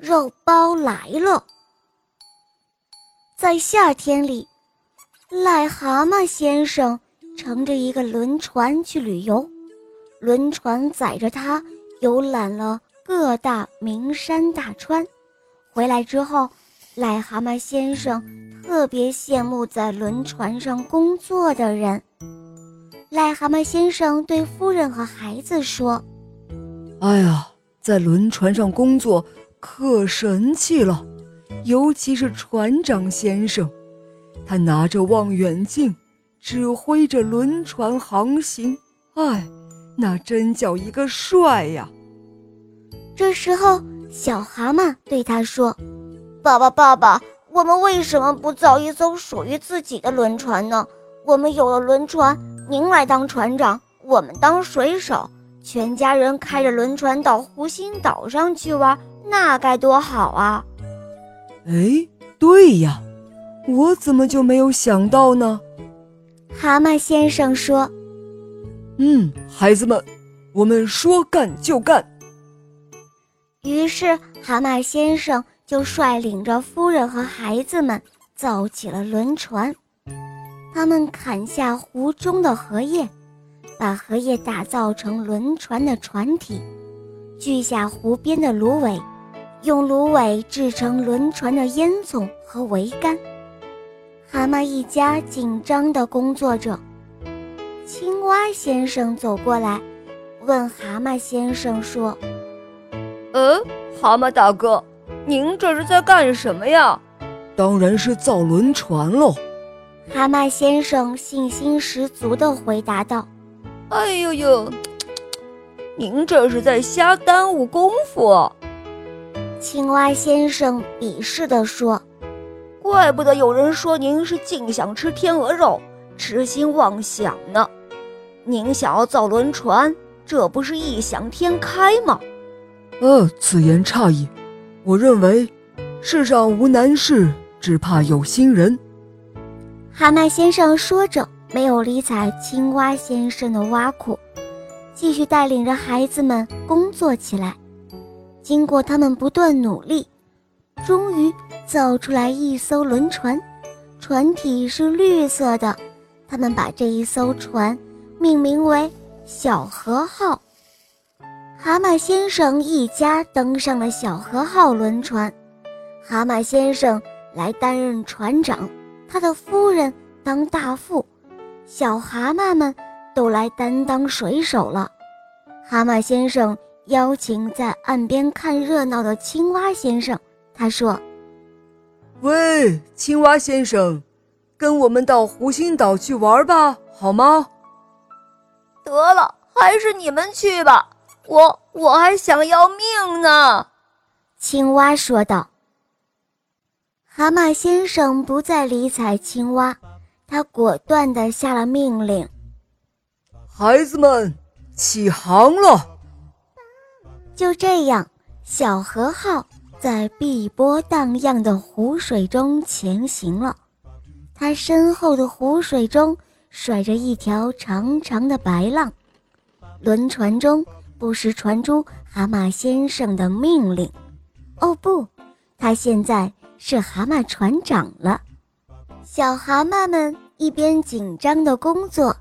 肉包来了。在夏天里，癞蛤蟆先生乘着一个轮船去旅游，轮船载着他游览了各大名山大川。回来之后，癞蛤蟆先生特别羡慕在轮船上工作的人。癞蛤蟆先生对夫人和孩子说：“哎呀，在轮船上工作。”可神气了，尤其是船长先生，他拿着望远镜，指挥着轮船航行。哎，那真叫一个帅呀！这时候，小蛤蟆对他说：“爸爸，爸爸，我们为什么不造一艘属于自己的轮船呢？我们有了轮船，您来当船长，我们当水手，全家人开着轮船到湖心岛上去玩。”那该多好啊！哎，对呀，我怎么就没有想到呢？蛤蟆先生说：“嗯，孩子们，我们说干就干。”于是，蛤蟆先生就率领着夫人和孩子们造起了轮船。他们砍下湖中的荷叶，把荷叶打造成轮船的船体，锯下湖边的芦苇。用芦苇制成轮船的烟囱和桅杆，蛤蟆一家紧张地工作着。青蛙先生走过来，问蛤蟆先生说：“呃，蛤蟆大哥，您这是在干什么呀？”“当然是造轮船喽。”蛤蟆先生信心十足地回答道。“哎呦呦，您这是在瞎耽误功夫。”青蛙先生鄙视地说：“怪不得有人说您是净想吃天鹅肉，痴心妄想呢。您想要造轮船，这不是异想天开吗？”“呃，此言差矣。我认为，世上无难事，只怕有心人。”蛤蟆先生说着，没有理睬青蛙先生的挖苦，继续带领着孩子们工作起来。经过他们不断努力，终于造出来一艘轮船，船体是绿色的。他们把这一艘船命名为“小河号”。蛤蟆先生一家登上了小河号轮船，蛤蟆先生来担任船长，他的夫人当大副，小蛤蟆们都来担当水手了。蛤蟆先生。邀请在岸边看热闹的青蛙先生，他说：“喂，青蛙先生，跟我们到湖心岛去玩吧，好吗？”得了，还是你们去吧，我我还想要命呢。”青蛙说道。蛤蟆先生不再理睬青蛙，他果断地下了命令：“孩子们，起航了。”就这样，小河号在碧波荡漾的湖水中前行了。它身后的湖水中甩着一条长长的白浪，轮船中不时传出蛤蟆先生的命令。哦不，他现在是蛤蟆船长了。小蛤蟆们一边紧张的工作，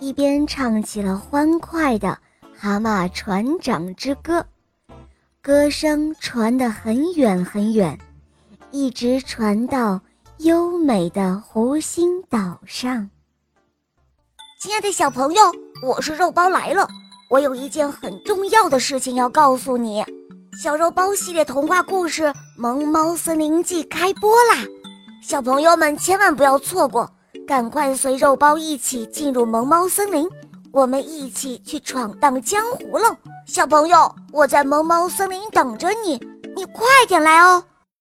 一边唱起了欢快的《蛤蟆船长之歌》。歌声传得很远很远，一直传到优美的湖心岛上。亲爱的小朋友，我是肉包来了，我有一件很重要的事情要告诉你。小肉包系列童话故事《萌猫森林记》开播啦！小朋友们千万不要错过，赶快随肉包一起进入萌猫森林，我们一起去闯荡江湖喽！小朋友，我在萌猫森林等着你，你快点来哦！